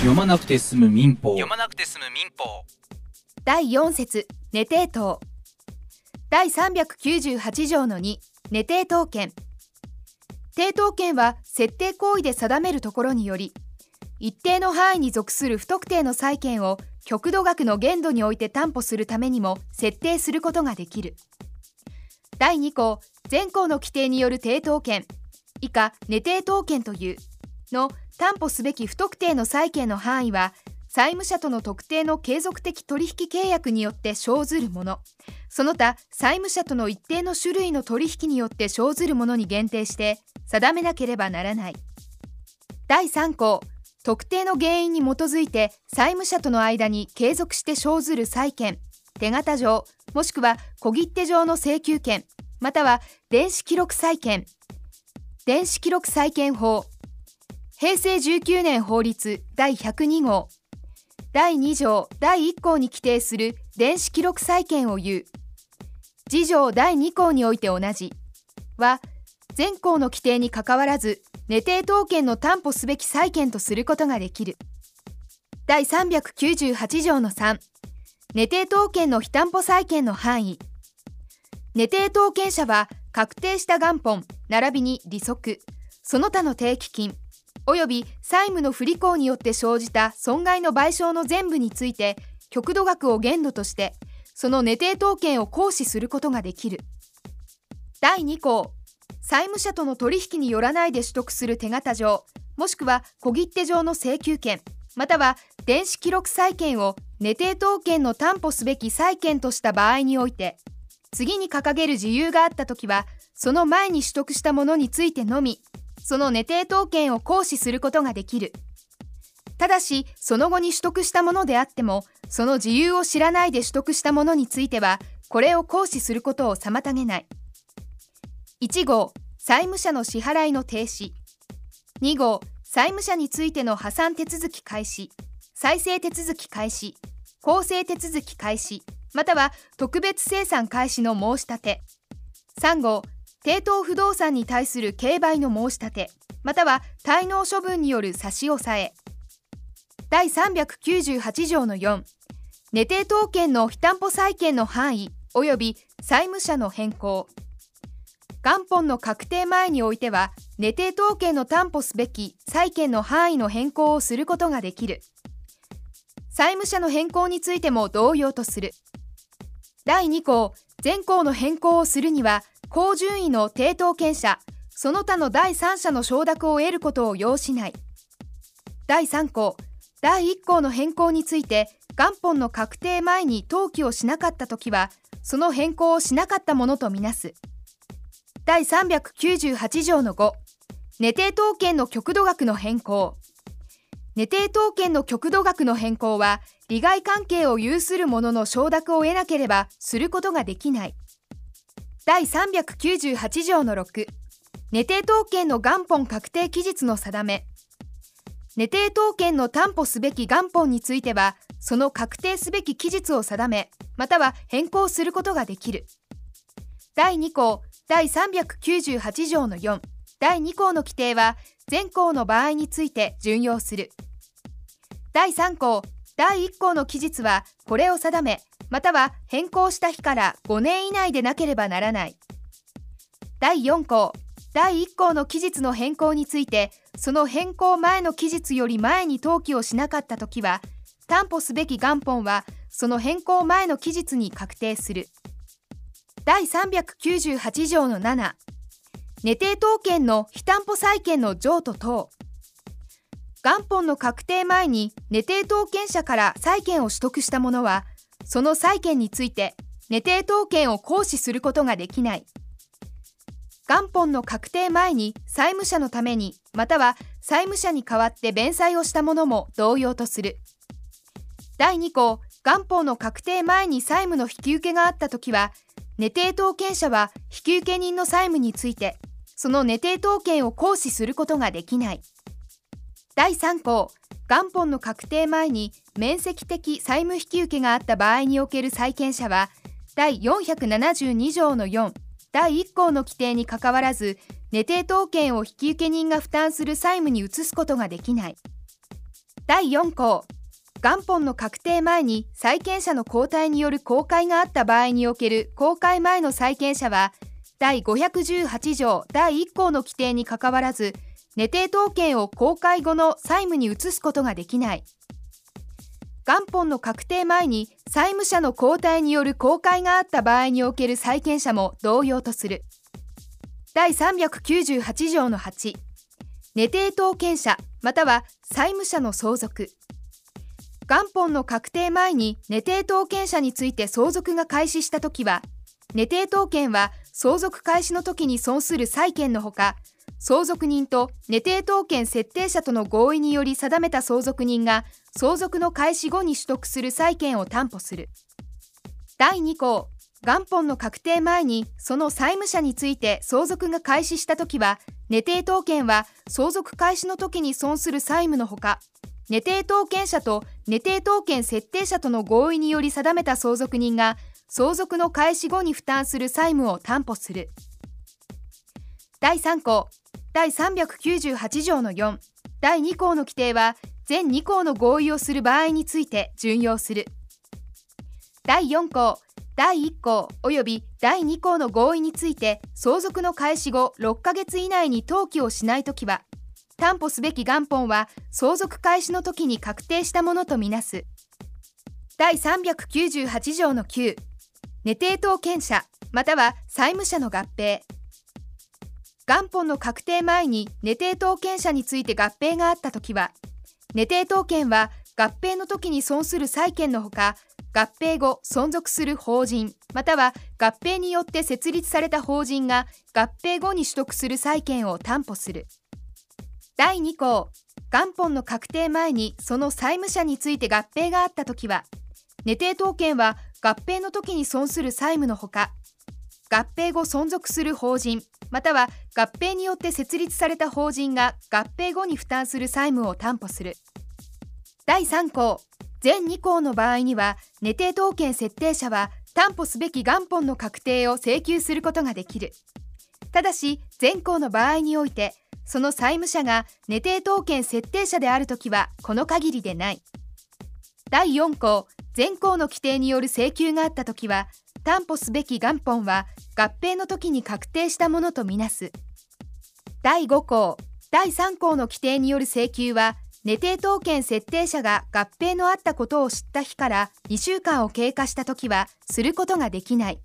読まなくて済む民法。読まなくて済む民法。第4節寝定当第398条の2寝定当権抵当権は設定行為で定めるところにより一定の範囲に属する不特定の債権を極度額の限度において担保するためにも設定することができる。第2項全項の規定による抵当権以下寝定当権というの担保すべき不特定の債権の範囲は債務者との特定の継続的取引契約によって生ずるもの。その他債務者との一定の種類の取引によって生ずるものに限定して定めなければならない。第3項特定の原因に基づいて債務者との間に継続して生ずる債権手形上もしくは小切手上の請求権または電子記録債権。電子記録債権法平成19年法律第102号。第2条第1項に規定する電子記録債権を言う。次条第2項において同じ。は全項の規定にかかわらず寝定当権の担保すべき債権とすることができる。第398条の3寝定当権の非担保債権の範囲。寝定当権者は確定した元本並びに利息。その他の定期金。及び債務の不履行によって生じた損害の賠償の全部について極度額を限度としてその寝定当権を行使することができる。第2項債務者との取引によらないで取得する手形上もしくは小切手上の請求権または電子記録債権を寝定当権の担保すべき債権とした場合において次に掲げる自由があったときはその前に取得したものについてのみその寝定当権を行使することができる。ただしその後に取得したものであってもその自由を知らないで取得したものについてはこれを行使することを妨げない。1号債務者の支払いの停止。2号債務者についての破産手続き開始。再生手続き開始。公正手続き開始。または特別生産開始の申し立て。3号抵当不動産に対する競売の申し立てまたは滞納処分による差し押さえ。第398条の4寝定当権の非担保債権の範囲及び債務者の変更。元本の確定前においては寝定当権の担保すべき債権の範囲の変更をすることができる。債務者の変更についても同様とする。第2項全項の変更をするには高順位の抵当権者その他の第三者の承諾を得ることを要しない。第3項第1項の変更について元本の確定前に登記をしなかったときはその変更をしなかったものとみなす。第398条の5寝定当権の極度額の変更。寝定当権の極度額の変更は利害関係を有する者の承諾を得なければすることができない。第398条の6寝定当権の元本確定期日の定め。寝定当権の担保すべき元本についてはその確定すべき期日を定めまたは変更することができる。第2項第398条の4第2項の規定は全項の場合について準用する。第3項第1項の期日はこれを定めまたは変更した日から5年以内でなければならない。第4項第1項の期日の変更についてその変更前の期日より前に登記をしなかったときは担保すべき元本はその変更前の期日に確定する。第398条の7寝定当権の非担保債権の譲渡等。元本の確定前に寝定当権者から債権を取得した者はその債権について寝定当権を行使することができない。元本の確定前に債務者のためにまたは債務者に代わって弁済をした者も同様とする。第2項元本の確定前に債務の引き受けがあったときは寝定当権者は引受人の債務についてその寝定当権を行使することができない。第3項元本の確定前に面積的債務引き受けがあった場合における債権者は第472条の4第1項の規定にかかわらず寝定当権を引き受け人が負担する債務に移すことができない。第4項元本の確定前に債権者の交代による公開があった場合における公開前の債権者は第518条第1項の規定にかかわらず寝定統計を公開後の債務に移すことができない。元本の確定前に債務者の交代による公開があった場合における債権者も同様とする。第398条の8寝定統権者または債務者の相続。元本の確定前に寝定統権者について相続が開始したときは、寝定統権は相続開始の時に損する債権のほか、相続人と寝定統権設定者との合意により定めた相続人が相続の開始後に取得する債権を担保する。第2項、元本の確定前にその債務者について相続が開始したときは、寝定統権は相続開始の時に損する債務のほか、寝定統権者と寝定統権設定者との合意により定めた相続人が相続の開始後に負担する債務を担保する第3項第398条の4第2項の規定は全2項の合意をする場合について準用する。第4項第1項及び第2項の合意について相続の開始後6ヶ月以内に登記をしないときは担保すべき元本は相続開始の時に確定したものとみなす。第398条の9寝定当権者または債務者の合併。元本の確定前に寝定当権者について合併があったときは寝定当権は合併の時に損する債権のほか合併後存続する法人または合併によって設立された法人が合併後に取得する債権を担保する。第2項元本の確定前にその債務者について合併があったときは寝定当権は合併の時に損する債務のほか合併後存続する法人または合併によって設立された法人が合併後に負担する債務を担保する第3項全2項の場合には寝定当権設定者は担保すべき元本の確定を請求することができるただし全項の場合においてその債務者が寝定当権設定者であるときはこの限りでない。第4項、全項の規定による請求があったときは、担保すべき元本は合併の時に確定したものとみなす。第5項、第3項の規定による請求は、寝定当権設定者が合併のあったことを知った日から2週間を経過したときは、することができない。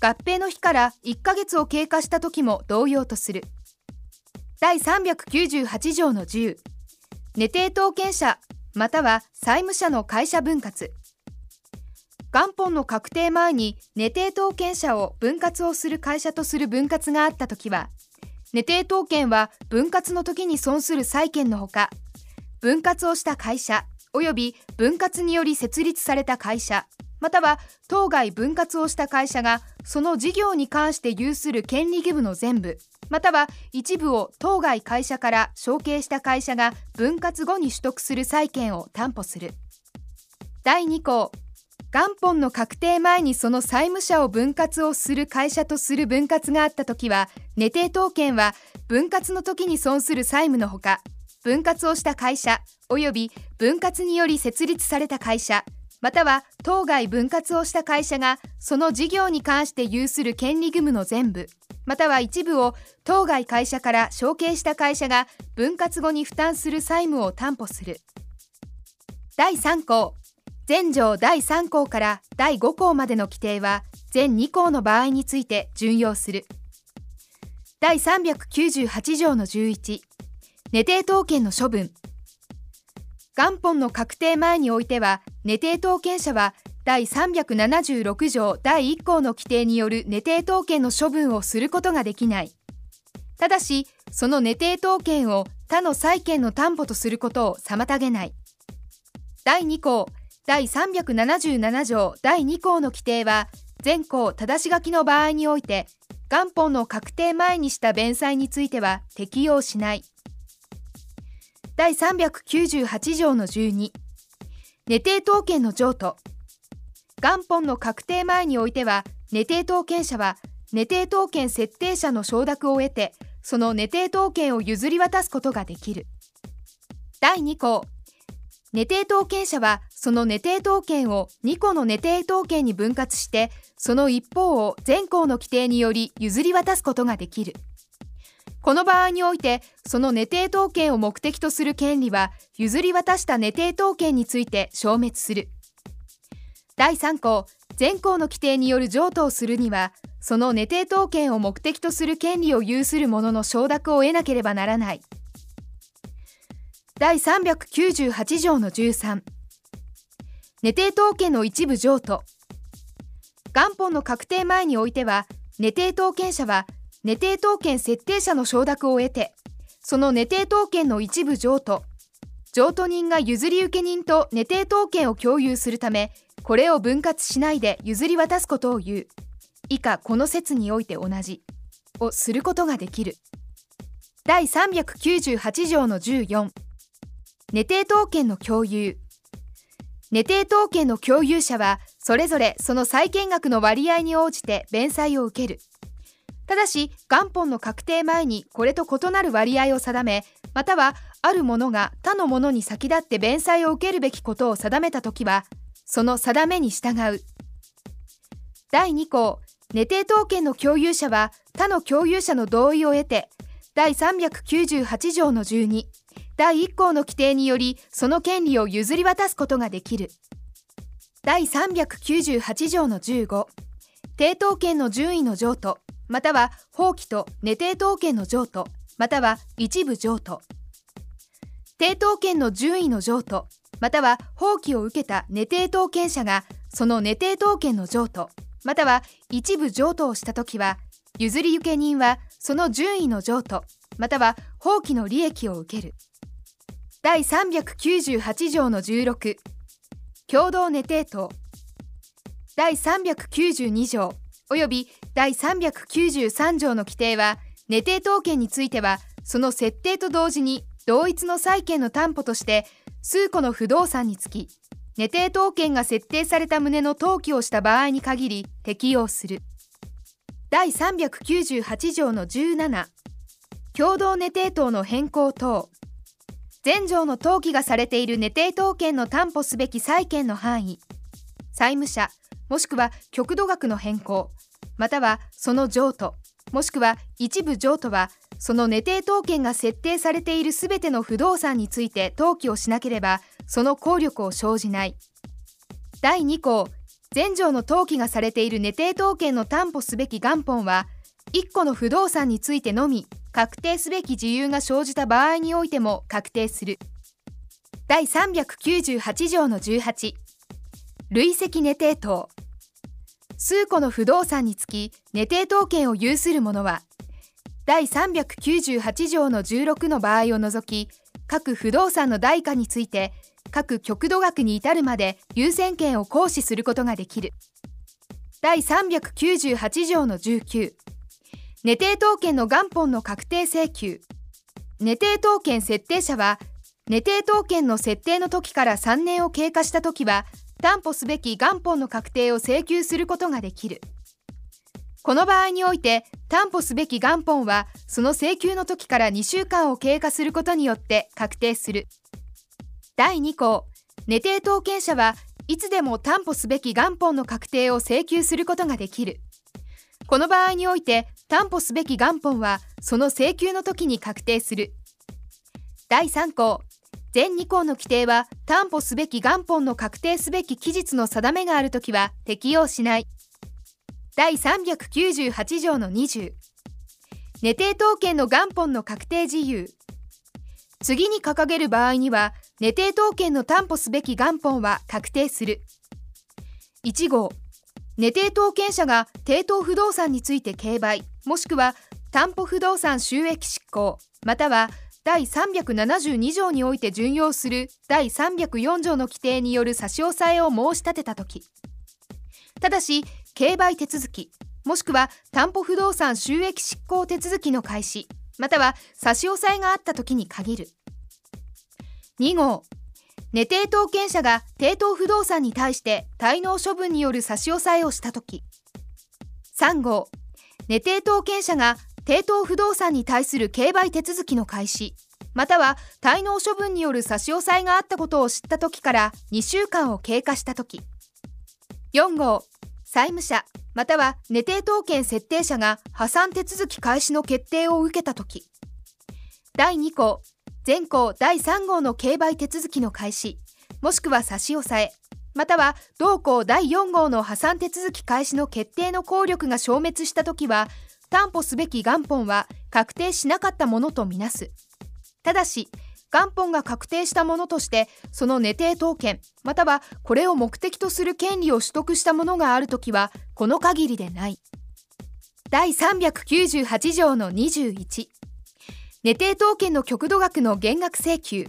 合併の日から1ヶ月を経過したときも同様とする。第398条の10寝定当権者または債務者の会社分割元本の確定前に寝定当権者を分割をする会社とする分割があったときは寝定当権は分割の時に損する債権のほか分割をした会社及び分割により設立された会社または当該分割をした会社がその事業に関して有する権利義務の全部または一部を当該会社から承継した会社が分割後に取得する債権を担保する。第2項元本の確定前にその債務者を分割をする会社とする分割があったときは寝定当権は分割の時に損する債務のほか分割をした会社及び分割により設立された会社または当該分割をした会社がその事業に関して有する権利義務の全部または一部を当該会社から承継した会社が分割後に負担する債務を担保する。第3項。全条第3項から第5項までの規定は全2項の場合について準用する第398条の11寝定当権の処分元本の確定前においては寝定当権者は第376条第1項の規定による寝定当権の処分をすることができない。ただし、その寝定当権を他の債権の担保とすることを妨げない。第2項、第377条第2項の規定は、全項正し書きの場合において、元本の確定前にした弁済については適用しない。第398条の12、寝定当権の譲渡。元本の確定前においては寝定当権者は寝定当権設定者の承諾を得てその寝定当権を譲り渡すことができる第2項寝定統計者はその寝定統計を2個の寝定統計に分割してその一方を全項の規定により譲り渡すことができる。この場合においてその寝定統計を目的とする権利は譲り渡した寝定統計について消滅する。第3項全項の規定による譲渡をするにはその寝定統計を目的とする権利を有する者の承諾を得なければならない。第398条の13寝定統計の一部譲渡元本の確定前においては寝定統計者は寝定統計設定者の承諾を得てその寝定統計の一部譲渡譲渡人が譲り受け人と寝定統計を共有するためこれを分割しないで譲り渡すことを言う。以下この説において同じ。をすることができる。第398条の14寝定統計の共有。寝定統計の共有者はそれぞれその債権額の割合に応じて弁済を受ける。ただし元本の確定前にこれと異なる割合を定めまたはあるものが他のものに先立って弁済を受けるべきことを定めたときはその定めに従う。第2項寝定統計の共有者は他の共有者の同意を得て第398条の12第1項の規定によりその権利を譲り渡すことができる。第398条の15抵当権の順位の譲渡または放棄と寝定当権の譲渡または一部譲渡抵当権の順位の譲渡または放棄を受けた寝定当権者がその寝定当権の譲渡または一部譲渡をしたときは譲り受け人はその順位の譲渡または放棄の利益を受ける。第398条の16共同寝定等第392条及び第393条の規定は寝定当権についてはその設定と同時に同一の債権の担保として数個の不動産につき寝定当権が設定された旨の登記をした場合に限り適用する。第398条の17共同寝定等の変更等。前条の登記がされている寝定当権の担保すべき債権の範囲。債務者もしくは極度額の変更。またはその譲渡もしくは一部譲渡はその寝定当権が設定されているすべての不動産について登記をしなければその効力を生じない。第2項前条の登記がされている寝定当権の担保すべき元本は1個の不動産についてのみ確定すべき自由が生じた場合においても確定する。第398条の18累積寝定等数個の不動産につき寝定当権を有する者は第398条の16の場合を除き各不動産の代価について各極度額に至るまで優先権を行使することができる。第398条の19寝定当権の元本の確定請求。寝定当権設定者は寝定当権の設定の時から3年を経過した時は担保すべき元本の確定を請求することができる。この場合において担保すべき元本はその請求の時から2週間を経過することによって確定する。第2項寝定当権者はいつでも担保すべき元本の確定を請求することができる。この場合において担保すべき元本はその請求の時に確定する。第3項全2項の規定は担保すべき元本の確定すべき期日の定めがあるときは適用しない。第398条の20寝定当権の元本の確定事由。次に掲げる場合には寝定当権の担保すべき元本は確定する。1号寝定当権者が抵当不動産について競売もしくは担保不動産収益執行または第372条において準用する第304条の規定による差し押さえを申し立てたときただし競売手続きもしくは担保不動産収益執行手続きの開始または差し押さえがあったときに限る。2号。寝定当権者が抵当不動産に対して滞納処分による差し押さえをしたとき3号。寝定当権者が抵当不動産に対する競売手続きの開始。または滞納処分による差し押さえがあったことを知った時から2週間を経過した時。4号。債務者。または寝定当権設定者が破産手続き開始の決定を受けた時。第2項。前項第3号の競売手続きの開始もしくは差し押さえまたは同項第4号の破産手続き開始の決定の効力が消滅した時は担保すべき元本は確定しなかったものとみなす。ただし元本が確定したものとしてその寝定当権またはこれを目的とする権利を取得したものがあるときはこの限りでない。第398条の21寝定当権の極度額の減額請求。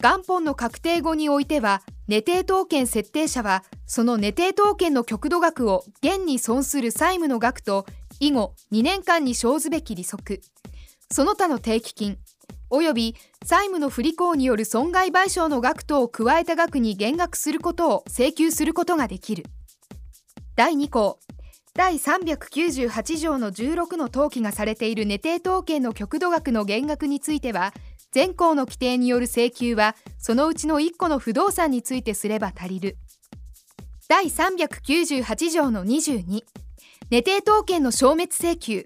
元本の確定後においては寝定当権設定者はその寝定当権の極度額を現に損する債務の額と以後2年間に生ずべき利息。その他の定期金及び債務の不履行による損害賠償の額等を加えた額に減額することを請求することができる。第2項第398条の16の登記がされている寝定当権の極度額の減額については全項の規定による請求はそのうちの1個の不動産についてすれば足りる。第398条の22寝定当権の消滅請求。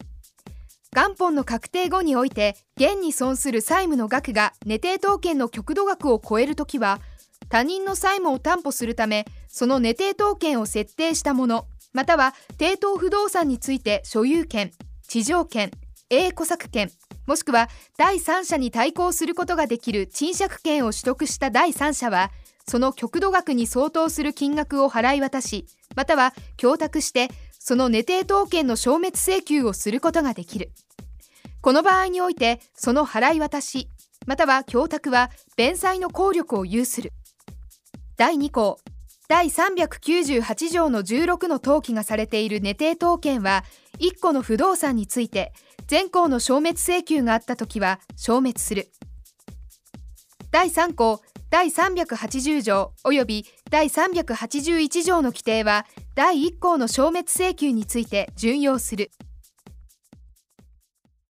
元本の確定後において現に損する債務の額が寝定当権の極度額を超えるときは他人の債務を担保するためその寝定当権を設定したもの。または抵当不動産について所有権地上権 A 戸作権もしくは第三者に対抗することができる賃借権を取得した第三者はその極度額に相当する金額を払い渡しまたは供託してその寝定当権の消滅請求をすることができる。この場合においてその払い渡しまたは供託は弁済の効力を有する。第2項第398条の16の登記がされている寝定当権は1個の不動産について全項の消滅請求があったときは消滅する第3項第380条及び第381条の規定は第1項の消滅請求について準用する。